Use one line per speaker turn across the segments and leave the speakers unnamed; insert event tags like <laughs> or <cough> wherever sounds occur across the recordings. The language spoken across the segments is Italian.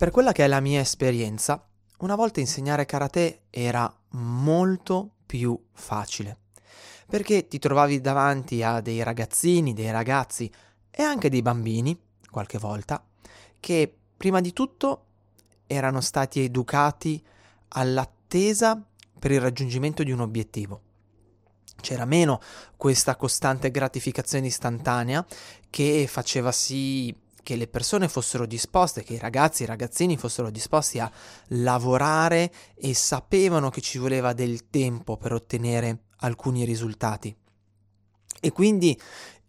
Per quella che è la mia esperienza, una volta insegnare karate era molto più facile, perché ti trovavi davanti a dei ragazzini, dei ragazzi e anche dei bambini, qualche volta, che prima di tutto erano stati educati all'attesa per il raggiungimento di un obiettivo. C'era meno questa costante gratificazione istantanea che faceva sì che le persone fossero disposte, che i ragazzi e i ragazzini fossero disposti a lavorare e sapevano che ci voleva del tempo per ottenere alcuni risultati. E quindi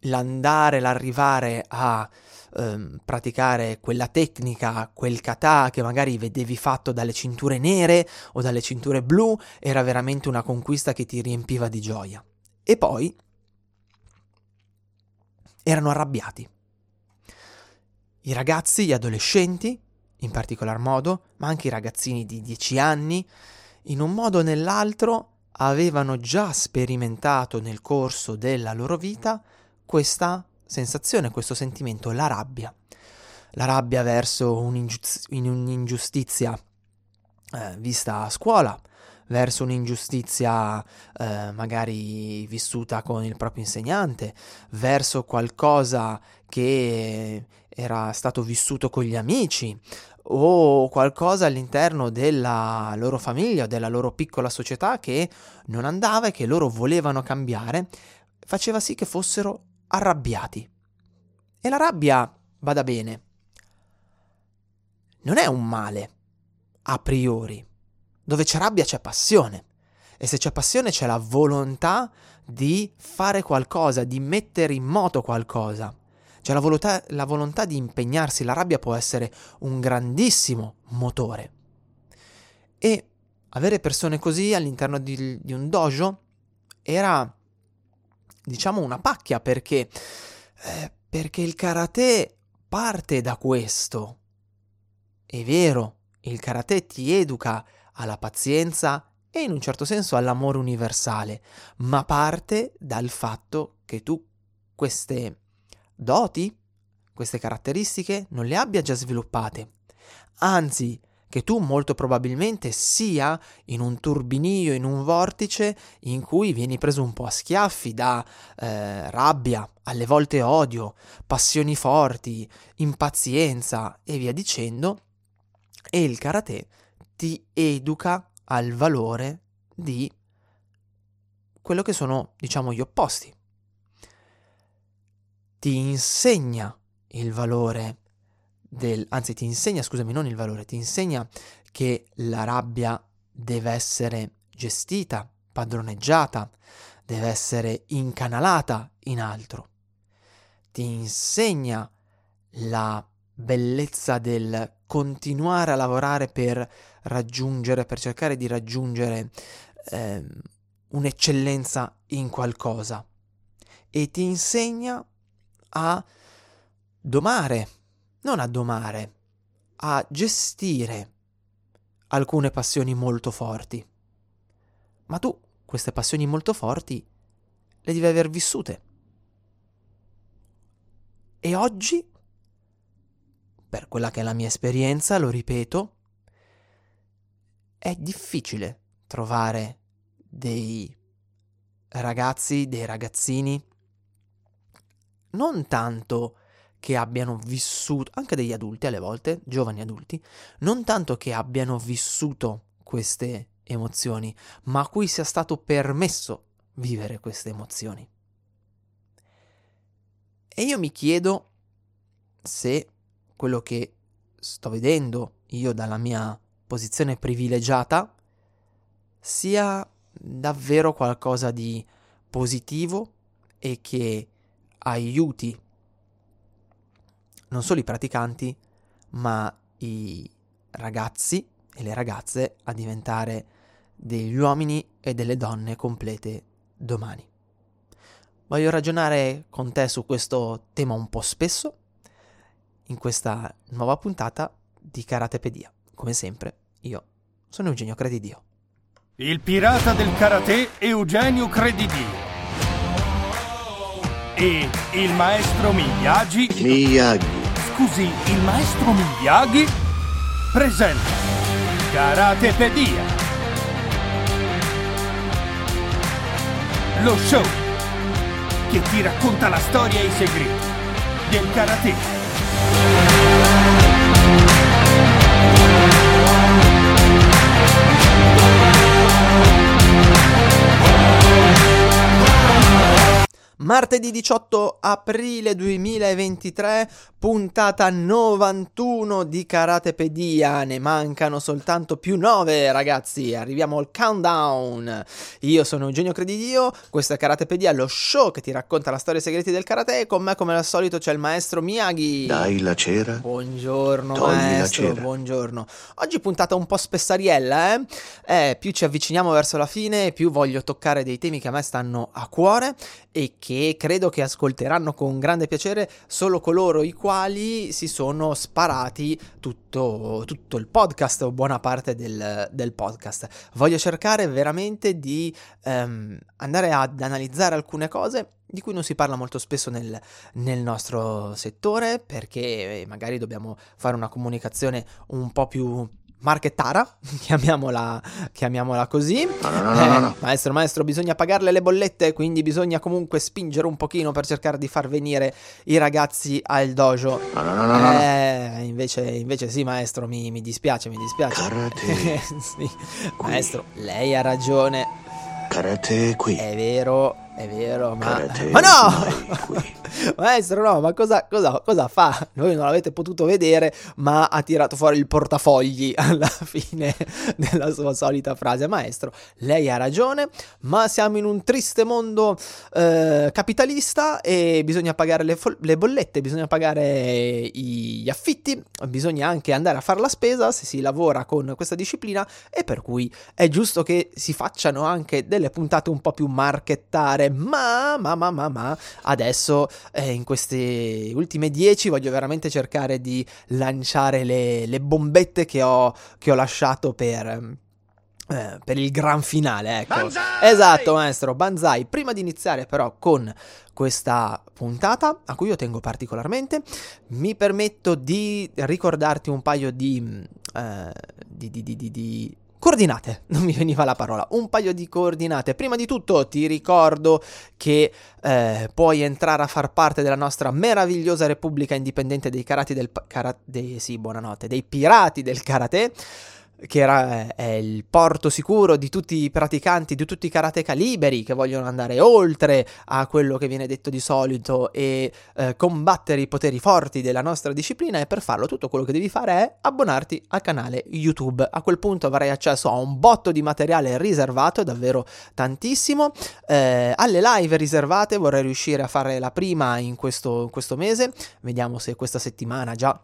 l'andare, l'arrivare a ehm, praticare quella tecnica, quel kata che magari vedevi fatto dalle cinture nere o dalle cinture blu, era veramente una conquista che ti riempiva di gioia. E poi erano arrabbiati. I ragazzi, gli adolescenti, in particolar modo, ma anche i ragazzini di 10 anni, in un modo o nell'altro avevano già sperimentato nel corso della loro vita questa sensazione, questo sentimento, la rabbia. La rabbia verso un'ingiustiz- un'ingiustizia eh, vista a scuola, verso un'ingiustizia eh, magari vissuta con il proprio insegnante, verso qualcosa che era stato vissuto con gli amici o qualcosa all'interno della loro famiglia o della loro piccola società che non andava e che loro volevano cambiare, faceva sì che fossero arrabbiati. E la rabbia, vada bene, non è un male, a priori. Dove c'è rabbia c'è passione. E se c'è passione c'è la volontà di fare qualcosa, di mettere in moto qualcosa. C'è la volontà, la volontà di impegnarsi. La rabbia può essere un grandissimo motore. E avere persone così all'interno di, di un dojo era diciamo una pacchia perché, eh, perché il karate parte da questo. È vero, il karate ti educa alla pazienza e in un certo senso all'amore universale, ma parte dal fatto che tu queste doti, queste caratteristiche non le abbia già sviluppate. Anzi, che tu molto probabilmente sia in un turbinio, in un vortice in cui vieni preso un po' a schiaffi da eh, rabbia, alle volte odio, passioni forti, impazienza e via dicendo, e il karate ti educa al valore di quello che sono, diciamo, gli opposti. Ti insegna il valore del, anzi ti insegna, scusami, non il valore, ti insegna che la rabbia deve essere gestita, padroneggiata, deve essere incanalata in altro. Ti insegna la bellezza del continuare a lavorare per raggiungere, per cercare di raggiungere eh, un'eccellenza in qualcosa e ti insegna a domare non a domare, a gestire alcune passioni molto forti. Ma tu queste passioni molto forti le devi aver vissute. E oggi, per quella che è la mia esperienza, lo ripeto, è difficile trovare dei ragazzi, dei ragazzini, non tanto che abbiano vissuto, anche degli adulti alle volte, giovani adulti, non tanto che abbiano vissuto queste emozioni, ma a cui sia stato permesso vivere queste emozioni. E io mi chiedo se quello che sto vedendo io dalla mia posizione privilegiata sia davvero qualcosa di positivo e che aiuti non solo i praticanti, ma i ragazzi e le ragazze a diventare degli uomini e delle donne complete domani. Voglio ragionare con te su questo tema un po' spesso in questa nuova puntata di Karatepedia. Come sempre, io sono Eugenio Credidio.
Il pirata del karate Eugenio Credidio. E il maestro Miyagi.
Miyagi
Scusi, il maestro Miyagi? presenta Karatepedia. Lo show che ti racconta la storia e i segreti del karate.
Martedì 18 aprile 2023, puntata 91 di Karatepedia. Ne mancano soltanto più 9, ragazzi. Arriviamo al countdown. Io sono Eugenio Credidio, questo è Karatepedia, lo show che ti racconta la storia e i segreti del karate. E con me, come al solito, c'è il maestro Miyagi.
Dai la cera.
Buongiorno,
Togli
maestro. Buongiorno. Oggi puntata un po' spessariella, eh? eh? Più ci avviciniamo verso la fine, più voglio toccare dei temi che a me stanno a cuore e che credo che ascolteranno con grande piacere solo coloro i quali si sono sparati tutto, tutto il podcast o buona parte del, del podcast. Voglio cercare veramente di ehm, andare ad analizzare alcune cose di cui non si parla molto spesso nel, nel nostro settore perché magari dobbiamo fare una comunicazione un po' più marchettara, <laughs> chiamiamola, chiamiamola così.
No, no, no, no, no, no.
Eh, Maestro, maestro, bisogna pagarle le bollette, quindi bisogna comunque spingere un pochino per cercare di far venire i ragazzi al dojo.
No, no, no, no, no.
Eh, invece, invece sì, maestro, mi, mi dispiace, mi dispiace.
Karate. <laughs>
Sì. Maestro, lei ha ragione,
Karate qui.
è vero, è vero, ma...
Karate
Ma no! <laughs> Maestro, no, ma cosa, cosa, cosa fa? Voi non l'avete potuto vedere, ma ha tirato fuori il portafogli <laughs> alla fine della sua solita frase. Maestro, lei ha ragione, ma siamo in un triste mondo eh, capitalista e bisogna pagare le, fol- le bollette, bisogna pagare gli affitti, bisogna anche andare a fare la spesa se si lavora con questa disciplina e per cui è giusto che si facciano anche delle puntate un po' più marchettare, ma, ma, ma, ma, ma, adesso eh, in queste ultime 10 voglio veramente cercare di lanciare le, le bombette che ho, che ho lasciato per... eh, per il gran finale, ecco.
Banzai!
Esatto, maestro, banzai. Prima di iniziare però con questa puntata, a cui io tengo particolarmente, mi permetto di ricordarti un paio di... mh, eh, di, di, di Coordinate, <laughs> non mi veniva la parola, un paio di coordinate. Prima di tutto ti ricordo che eh, puoi entrare a far parte della nostra meravigliosa Repubblica Indipendente dei Karate del pa- Kara- dei, sì, buonanotte, dei pirati del karate che era, è il porto sicuro di tutti i praticanti, di tutti i karateka liberi che vogliono andare oltre a quello che viene detto di solito e eh, combattere i poteri forti della nostra disciplina. E per farlo tutto quello che devi fare è abbonarti al canale YouTube. A quel punto avrai accesso a un botto di materiale riservato, davvero tantissimo, eh, alle live riservate, vorrei riuscire a fare la prima in questo, in questo mese, vediamo se questa settimana già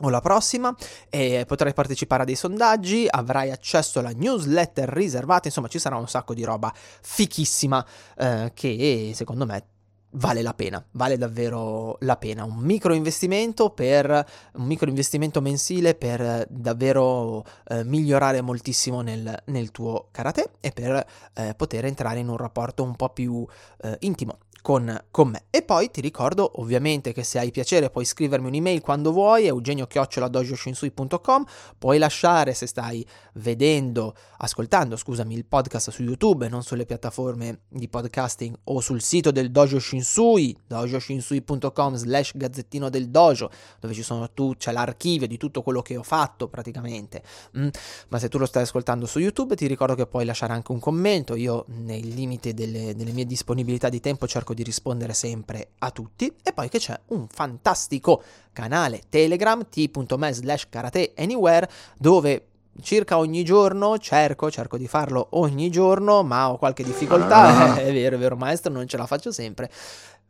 o la prossima e potrai partecipare a dei sondaggi, avrai accesso alla newsletter riservata, insomma ci sarà un sacco di roba fichissima eh, che secondo me vale la pena, vale davvero la pena, un micro investimento per un micro investimento mensile per davvero eh, migliorare moltissimo nel, nel tuo karate e per eh, poter entrare in un rapporto un po' più eh, intimo con, con me. E poi ti ricordo ovviamente che se hai piacere puoi scrivermi un'email quando vuoi, eugenio-dojoshinsui.com, puoi lasciare se stai vedendo, ascoltando, scusami, il podcast su YouTube e non sulle piattaforme di podcasting o sul sito del Dojo Shinsui, dojoshinsui.com slash gazzettino del dojo, dove ci sono tu, c'è l'archivio di tutto quello che ho fatto praticamente. Mm, Ma se tu lo stai ascoltando su YouTube ti ricordo che puoi lasciare anche un commento, io nei limiti delle, delle mie disponibilità di tempo cerco di rispondere sempre a tutti e poi che c'è un fantastico canale Telegram t.me slash karate anywhere dove circa ogni giorno cerco, cerco di farlo ogni giorno ma ho qualche difficoltà, <laughs> è vero, è vero maestro, non ce la faccio sempre.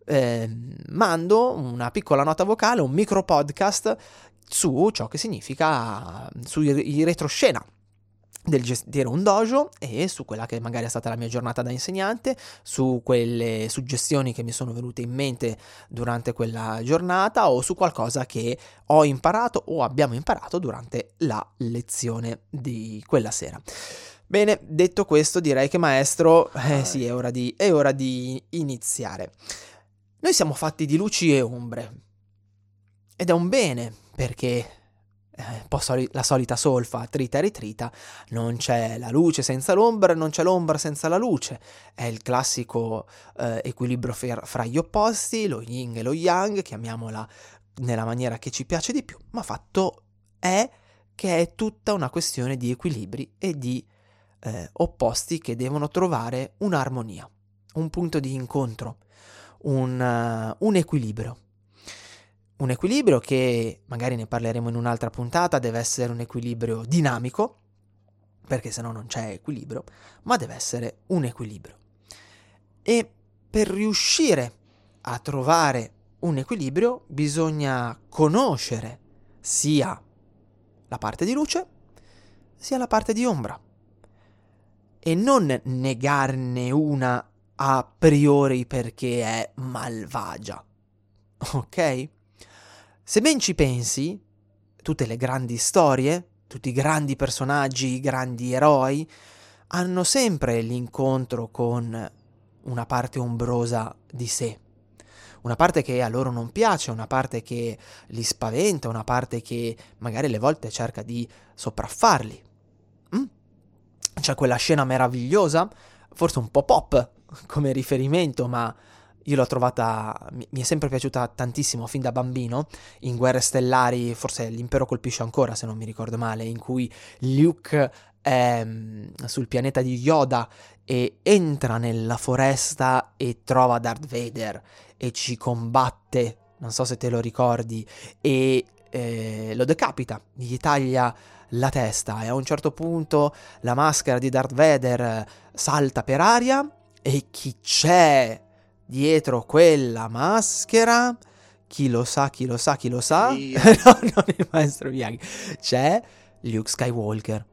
Eh, mando una piccola nota vocale, un micro podcast su ciò che significa sui retroscena del gestire un dojo e su quella che magari è stata la mia giornata da insegnante, su quelle suggestioni che mi sono venute in mente durante quella giornata o su qualcosa che ho imparato o abbiamo imparato durante la lezione di quella sera. Bene, detto questo, direi che maestro, eh sì, è ora di, è ora di iniziare. Noi siamo fatti di luci e ombre. Ed è un bene, perché un po' soli- la solita solfa, trita e ritrita, non c'è la luce senza l'ombra, non c'è l'ombra senza la luce, è il classico eh, equilibrio fer- fra gli opposti, lo yin e lo yang, chiamiamola nella maniera che ci piace di più, ma fatto è che è tutta una questione di equilibri e di eh, opposti che devono trovare un'armonia, un punto di incontro, un, uh, un equilibrio. Un equilibrio che magari ne parleremo in un'altra puntata, deve essere un equilibrio dinamico, perché se no non c'è equilibrio, ma deve essere un equilibrio. E per riuscire a trovare un equilibrio bisogna conoscere sia la parte di luce sia la parte di ombra e non negarne una a priori perché è malvagia. Ok? Se ben ci pensi, tutte le grandi storie, tutti i grandi personaggi, i grandi eroi, hanno sempre l'incontro con una parte ombrosa di sé. Una parte che a loro non piace, una parte che li spaventa, una parte che magari alle volte cerca di sopraffarli. Mm? C'è quella scena meravigliosa, forse un po' pop come riferimento, ma io l'ho trovata, mi è sempre piaciuta tantissimo fin da bambino, in Guerre Stellari, forse l'impero colpisce ancora se non mi ricordo male, in cui Luke è mm, sul pianeta di Yoda e entra nella foresta e trova Darth Vader e ci combatte, non so se te lo ricordi, e eh, lo decapita, gli taglia la testa e a un certo punto la maschera di Darth Vader salta per aria e chi c'è dietro quella maschera? Chi lo sa, chi lo sa, chi lo sa? <laughs> no, non il maestro Miyagi. C'è Luke Skywalker.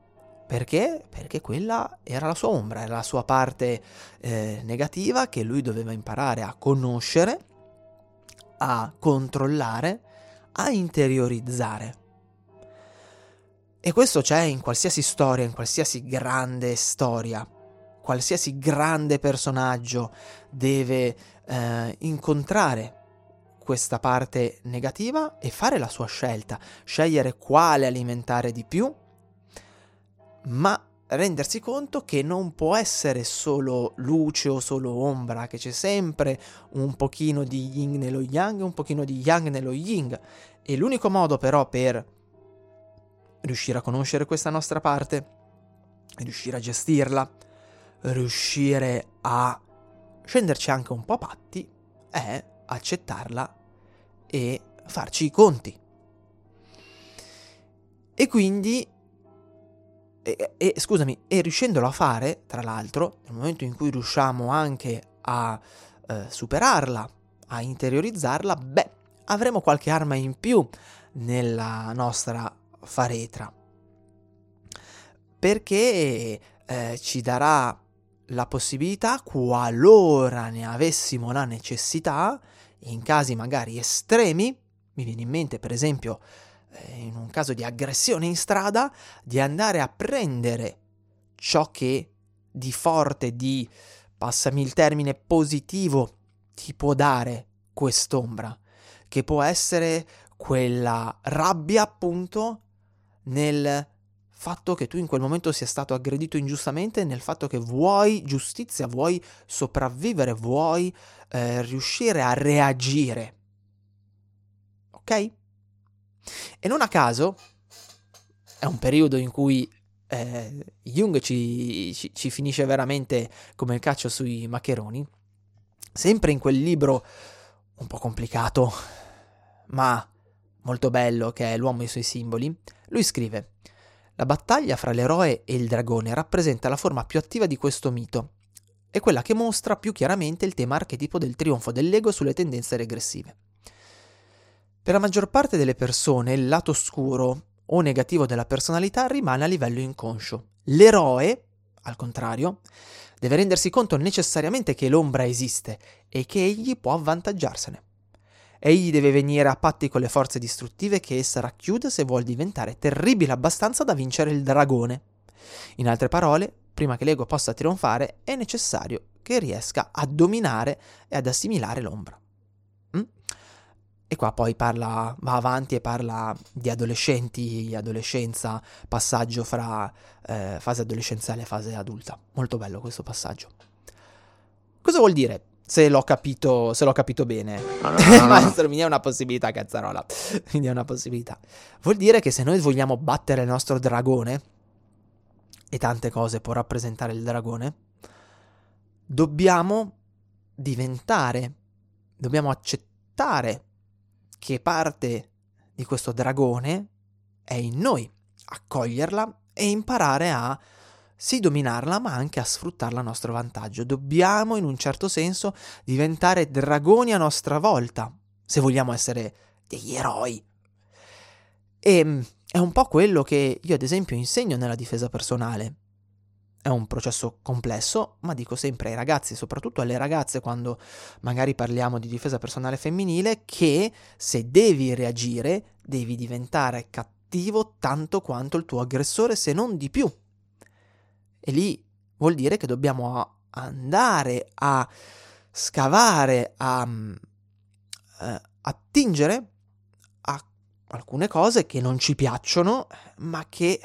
Perché? Perché quella era la sua ombra, era la sua parte eh, negativa che lui doveva imparare a conoscere, a controllare, a interiorizzare. E questo c'è in qualsiasi storia, in qualsiasi grande storia. Qualsiasi grande personaggio deve eh, incontrare questa parte negativa e fare la sua scelta, scegliere quale alimentare di più, ma rendersi conto che non può essere solo luce o solo ombra, che c'è sempre un pochino di yin nello yang e un pochino di yang nello yin. E l'unico modo però per riuscire a conoscere questa nostra parte, riuscire a gestirla, riuscire a scenderci anche un po' patti, è accettarla e farci i conti. E quindi, e, e, scusami, e riuscendolo a fare, tra l'altro, nel momento in cui riusciamo anche a eh, superarla, a interiorizzarla, beh, avremo qualche arma in più nella nostra faretra. Perché eh, ci darà la possibilità, qualora ne avessimo la necessità, in casi magari estremi, mi viene in mente per esempio eh, in un caso di aggressione in strada, di andare a prendere ciò che di forte, di, passami il termine, positivo ti può dare quest'ombra, che può essere quella rabbia appunto nel fatto che tu in quel momento sia stato aggredito ingiustamente, nel fatto che vuoi giustizia, vuoi sopravvivere, vuoi eh, riuscire a reagire. Ok? E non a caso è un periodo in cui eh, Jung ci, ci, ci finisce veramente come il caccio sui maccheroni. Sempre in quel libro un po' complicato, ma molto bello, che è L'uomo e i suoi simboli, lui scrive la battaglia fra l'eroe e il dragone rappresenta la forma più attiva di questo mito. È quella che mostra più chiaramente il tema archetipo del trionfo dell'ego sulle tendenze regressive. Per la maggior parte delle persone il lato oscuro o negativo della personalità rimane a livello inconscio. L'eroe, al contrario, deve rendersi conto necessariamente che l'ombra esiste e che egli può avvantaggiarsene. Egli deve venire a patti con le forze distruttive che essa racchiude se vuol diventare terribile abbastanza da vincere il dragone. In altre parole, prima che l'ego possa trionfare, è necessario che riesca a dominare e ad assimilare l'ombra. Mm? E qua poi parla, va avanti e parla di adolescenti, adolescenza, passaggio fra eh, fase adolescenziale e fase adulta. Molto bello questo passaggio. Cosa vuol dire? Se l'ho capito, se l'ho capito bene.
No, no, no. <laughs>
Maestro, mi è una possibilità, cazzarola. Quindi è una possibilità. Vuol dire che se noi vogliamo battere il nostro dragone, e tante cose può rappresentare il dragone, dobbiamo diventare, dobbiamo accettare che parte di questo dragone è in noi, accoglierla e imparare a sì dominarla, ma anche a sfruttarla a nostro vantaggio. Dobbiamo in un certo senso diventare dragoni a nostra volta, se vogliamo essere degli eroi. E mm, è un po' quello che io ad esempio insegno nella difesa personale. È un processo complesso, ma dico sempre ai ragazzi, soprattutto alle ragazze quando magari parliamo di difesa personale femminile, che se devi reagire devi diventare cattivo tanto quanto il tuo aggressore, se non di più. E lì vuol dire che dobbiamo andare a scavare, a mm, eh, attingere a alcune cose che non ci piacciono, ma che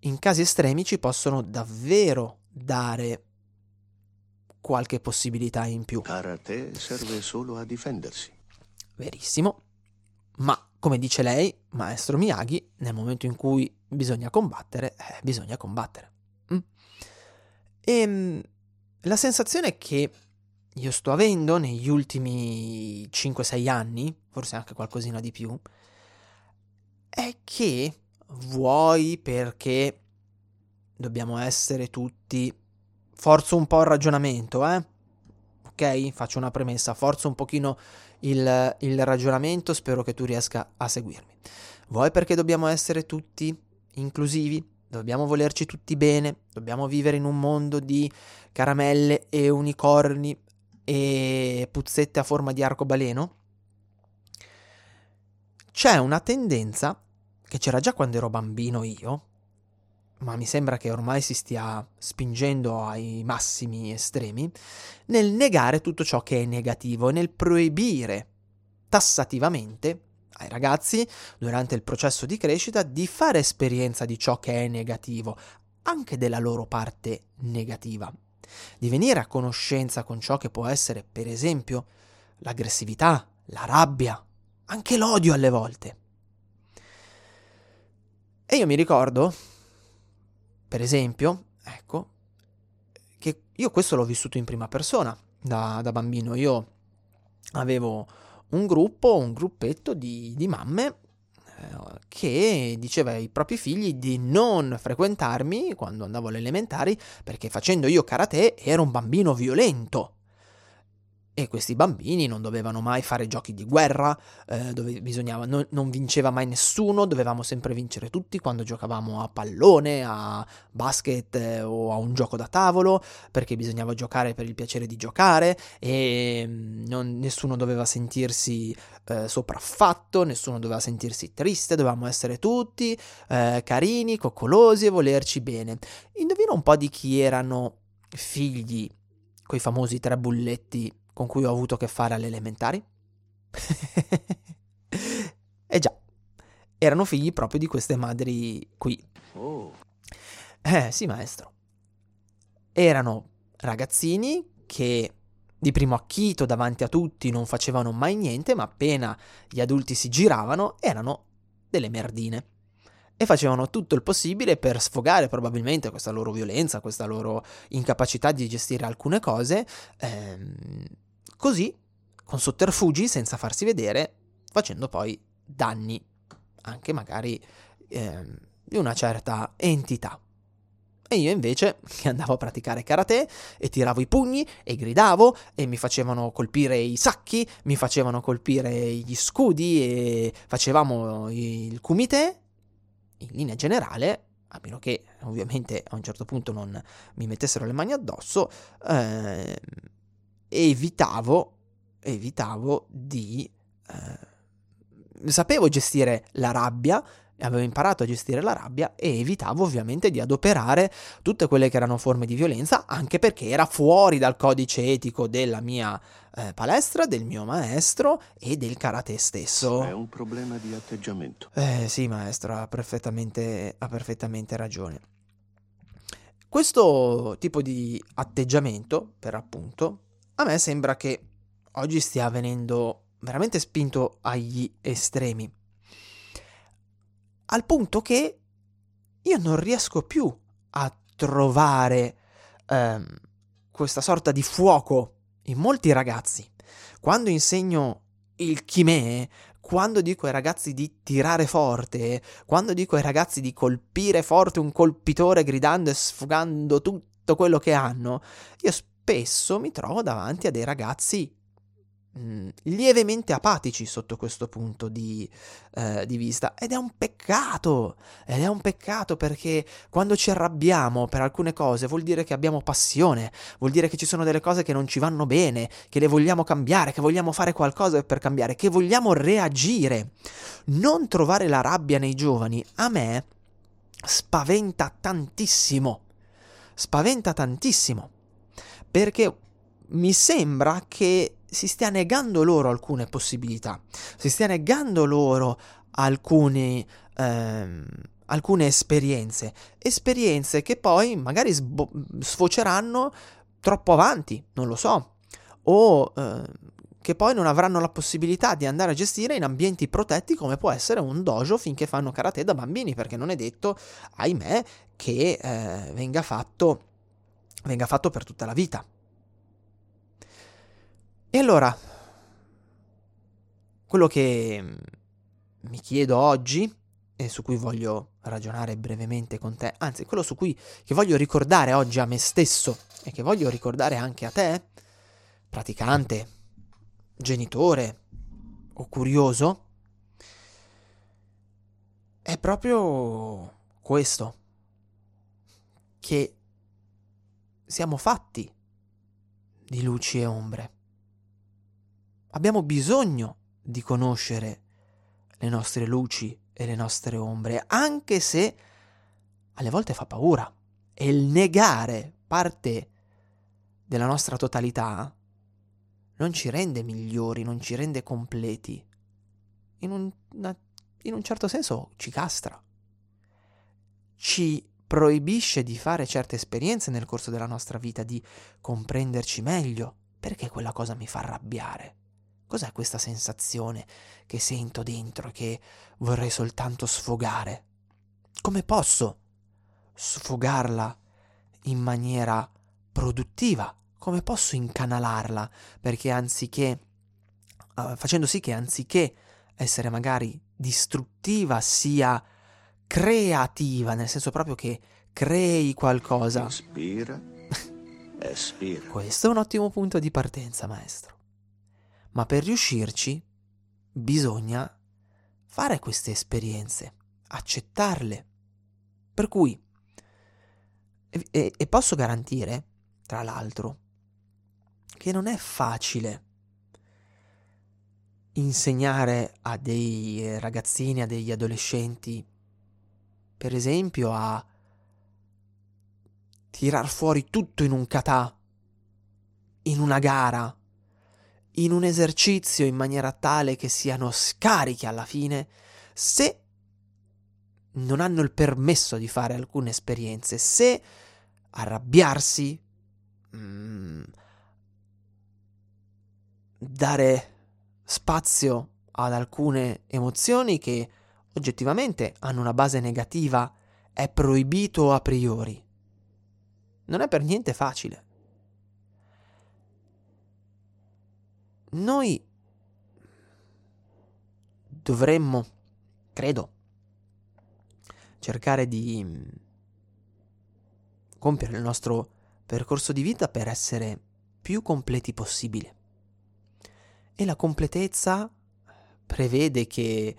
in casi estremi ci possono davvero dare qualche possibilità in più.
Karate serve solo a difendersi.
Verissimo. Ma come dice lei, maestro Miyagi, nel momento in cui bisogna combattere, eh, bisogna combattere. E mm, la sensazione che io sto avendo negli ultimi 5-6 anni, forse anche qualcosina di più, è che vuoi perché dobbiamo essere tutti... Forzo un po' il ragionamento, eh? Ok? Faccio una premessa, forzo un pochino il, il ragionamento, spero che tu riesca a seguirmi. Vuoi perché dobbiamo essere tutti inclusivi? Dobbiamo volerci tutti bene? Dobbiamo vivere in un mondo di caramelle e unicorni e puzzette a forma di arcobaleno? C'è una tendenza che c'era già quando ero bambino io, ma mi sembra che ormai si stia spingendo ai massimi estremi, nel negare tutto ciò che è negativo e nel proibire tassativamente ai ragazzi, durante il processo di crescita, di fare esperienza di ciò che è negativo, anche della loro parte negativa. Di venire a conoscenza con ciò che può essere, per esempio, l'aggressività, la rabbia, anche l'odio alle volte. E io mi ricordo, per esempio, ecco, che io questo l'ho vissuto in prima persona da, da bambino. Io avevo un gruppo, un gruppetto di, di mamme eh, che diceva ai propri figli di non frequentarmi quando andavo alle elementari perché facendo io karate ero un bambino violento. E questi bambini non dovevano mai fare giochi di guerra, eh, dove bisognava, non, non, vinceva mai nessuno, dovevamo sempre vincere tutti quando giocavamo a pallone, a basket eh, o a un gioco da tavolo, perché bisognava giocare per il piacere di giocare e mm, non, nessuno doveva sentirsi eh, sopraffatto, nessuno doveva sentirsi triste, dovevamo essere tutti eh, carini, coccolosi e volerci bene. Indovina un po' di chi erano figli, quei famosi tre bulletti con cui ho avuto a che fare alle elementari? <laughs> eh già, erano figli proprio di queste madri qui.
Oh.
Eh sì, maestro. Erano ragazzini che di primo acchito davanti a tutti non facevano mai niente, ma appena gli adulti si giravano erano delle merdine. E facevano tutto il possibile per sfogare probabilmente questa loro violenza, questa loro incapacità di gestire alcune cose, ehm, Così, con sotterfugi, senza farsi vedere, facendo poi danni, anche magari eh, di una certa entità. E io invece, che andavo a praticare karate e tiravo i pugni e gridavo e mi facevano colpire i sacchi, mi facevano colpire gli scudi e facevamo il kumite, in linea generale, a meno che ovviamente a un certo punto non mi mettessero le mani addosso, eh, evitavo, evitavo di... Eh, sapevo gestire la rabbia, avevo imparato a gestire la rabbia e evitavo ovviamente di adoperare tutte quelle che erano forme di violenza, anche perché era fuori dal codice etico della mia eh, palestra, del mio maestro e del karate stesso.
È un problema di atteggiamento.
Eh sì, maestro, ha perfettamente, ha perfettamente ragione. Questo tipo di atteggiamento, per appunto, a me sembra che oggi stia venendo veramente spinto agli estremi al punto che io non riesco più a trovare ehm, questa sorta di fuoco in molti ragazzi. Quando insegno il chimè, quando dico ai ragazzi di tirare forte, quando dico ai ragazzi di colpire forte un colpitore gridando e sfogando tutto quello che hanno, io spesso mi trovo davanti a dei ragazzi Mm, lievemente apatici sotto questo punto di, eh, di, vista. Ed è un peccato ed è un peccato perché quando ci arrabbiamo per alcune cose vuol dire che abbiamo passione vuol dire che ci sono delle cose che non ci vanno bene che le vogliamo cambiare che vogliamo fare qualcosa per cambiare che vogliamo reagire. Non trovare la rabbia nei giovani a me spaventa tantissimo. Spaventa tantissimo perché mi sembra che si stia negando loro alcune possibilità, si stia negando loro alcuni, ehm, alcune esperienze, esperienze che poi magari sbo- sfoceranno troppo avanti, non lo so, o eh, che poi non avranno la possibilità di andare a gestire in ambienti protetti come può essere un dojo finché fanno karate da bambini, perché non è detto, ahimè, che eh, venga, fatto, venga fatto per tutta la vita. E allora, quello che mm, mi chiedo oggi e su cui voglio ragionare brevemente con te, anzi quello su cui che voglio ricordare oggi a me stesso e che voglio ricordare anche a te, praticante, genitore o curioso, è proprio questo, che siamo fatti di luci e ombre. Abbiamo bisogno di conoscere le nostre luci e le nostre ombre, anche se alle volte fa paura. E il negare parte della nostra totalità non ci rende migliori, non ci rende completi. In un, in un certo senso ci castra. Ci proibisce di fare certe esperienze nel corso della nostra vita, di comprenderci meglio, perché quella cosa mi fa arrabbiare. Cos'è questa sensazione che sento dentro che vorrei soltanto sfogare? Come posso sfogarla in maniera produttiva? Come posso incanalarla? Perché anziché, uh, facendo sì che anziché essere magari distruttiva sia creativa, nel senso proprio che crei qualcosa.
Ispira, <laughs> espira.
Questo è un ottimo punto di partenza, maestro ma per riuscirci bisogna fare queste esperienze, accettarle. Per cui, e, e, posso garantire, tra l'altro, che non è facile insegnare a dei ragazzini, a degli adolescenti, per esempio, a tirar fuori tutto in un kata, in una gara, in un esercizio in maniera tale che siano scarichi alla fine, se non hanno il permesso di fare alcune esperienze, se arrabbiarsi, mm, dare spazio ad alcune emozioni che oggettivamente hanno una base negativa è proibito a priori. Non è per niente facile. noi dovremmo, credo, cercare di compiere il nostro percorso di vita per essere più completi possibile. E la completezza prevede che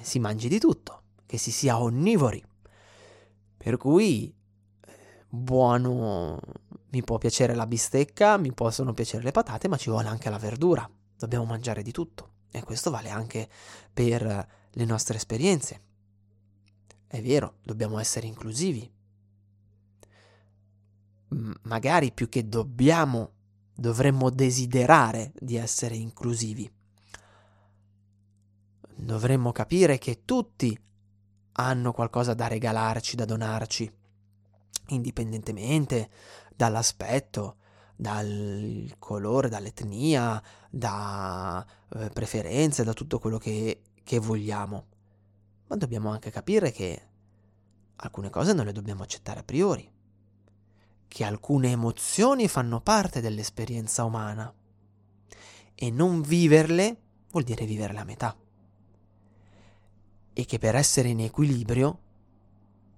si mangi di tutto, che si sia onnivori. Per cui buono, mi può piacere la bistecca, mi possono piacere le patate, ma ci vuole anche la verdura. Dobbiamo mangiare di tutto. E questo vale anche per le nostre esperienze. è vero, dobbiamo essere inclusivi. Magari più che dobbiamo, dovremmo desiderare di essere inclusivi. Dovremmo capire che tutti hanno qualcosa da regalarci, da donarci, indipendentemente dall'aspetto, dal colore, dall'etnia, da eh, preferenze, da tutto quello che, che vogliamo. Ma dobbiamo anche capire che alcune cose non le dobbiamo accettare a priori, che alcune emozioni fanno parte dell'esperienza umana e non viverle vuol dire viverle a metà. E che per essere in equilibrio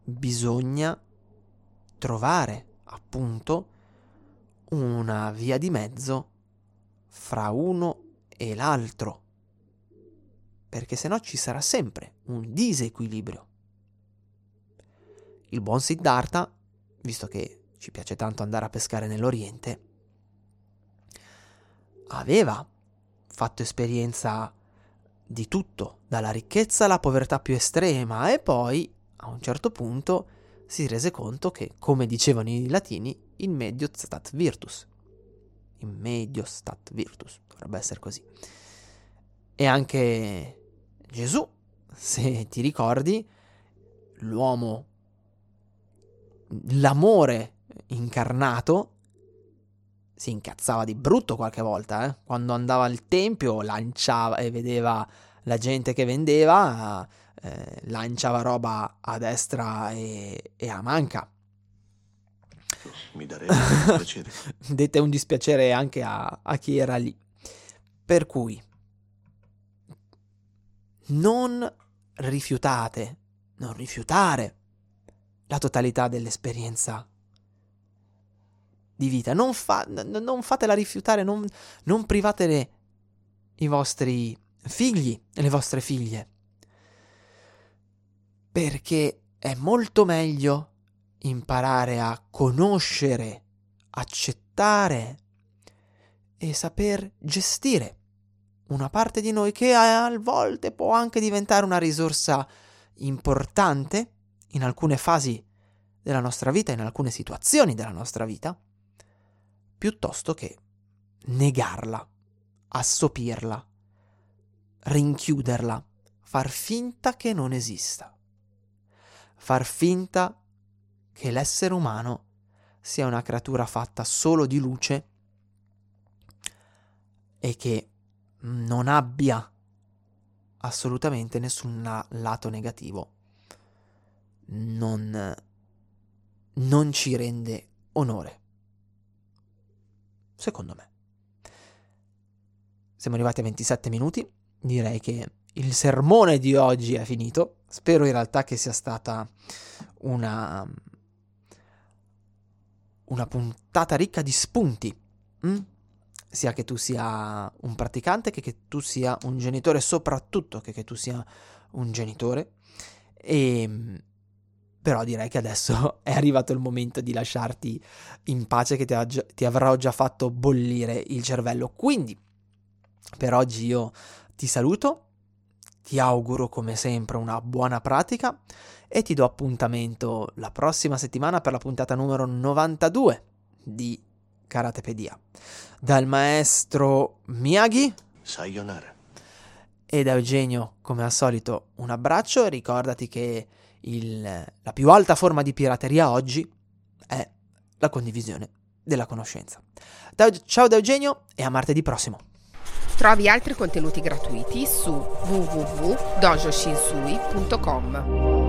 bisogna trovare appunto una via di mezzo fra uno e l'altro, perché se no ci sarà sempre un disequilibrio. Il buon Siddhartha, visto che ci piace tanto andare a pescare nell'Oriente, aveva fatto esperienza di tutto, dalla ricchezza alla povertà più estrema, e poi, a un certo punto, si rese conto che, come dicevano i latini, in medio stat virtus. In medio stat virtus, dovrebbe essere così. E anche Gesù, se ti ricordi, l'uomo, l'amore incarnato, si incazzava di brutto qualche volta, eh? quando andava al tempio lanciava e vedeva la gente che vendeva, eh, lanciava roba a destra e, e a manca.
Mi darebbe un piacere. <laughs>
Dette un dispiacere anche a, a chi era lì. Per cui non rifiutate, non rifiutare la totalità dell'esperienza di vita. Non, fa, non fatela rifiutare, non, non privatele i vostri figli e le vostre figlie. Perché è molto meglio imparare a conoscere, accettare e saper gestire una parte di noi che a volte può anche diventare una risorsa importante in alcune fasi della nostra vita, in alcune situazioni della nostra vita, piuttosto che negarla, assopirla, rinchiuderla, far finta che non esista, far finta che l'essere umano sia una creatura fatta solo di luce e che non abbia assolutamente nessun lato negativo. Non, non ci rende onore. Secondo me. Siamo arrivati a 27 minuti. Direi che il sermone di oggi è finito. Spero in realtà che sia stata una una puntata ricca di spunti. Mm? Sia che tu sia un praticante che che tu sia un genitore, soprattutto che che tu sia un genitore. E però direi che adesso <laughs> è arrivato il momento di lasciarti in pace che ti, ha, ti avrò già fatto bollire il cervello. Quindi per oggi io ti saluto, ti auguro come sempre una buona pratica e ti do appuntamento la prossima settimana per la puntata numero 92 di Karatepedia. Dal maestro Miyagi
Sayonara.
e da Eugenio, come al solito, un abbraccio e ricordati che il, la più alta forma di pirateria oggi è la condivisione della conoscenza. Da, ciao da Eugenio e a martedì prossimo.
Trovi altri contenuti gratuiti su www.dojoshinsui.com.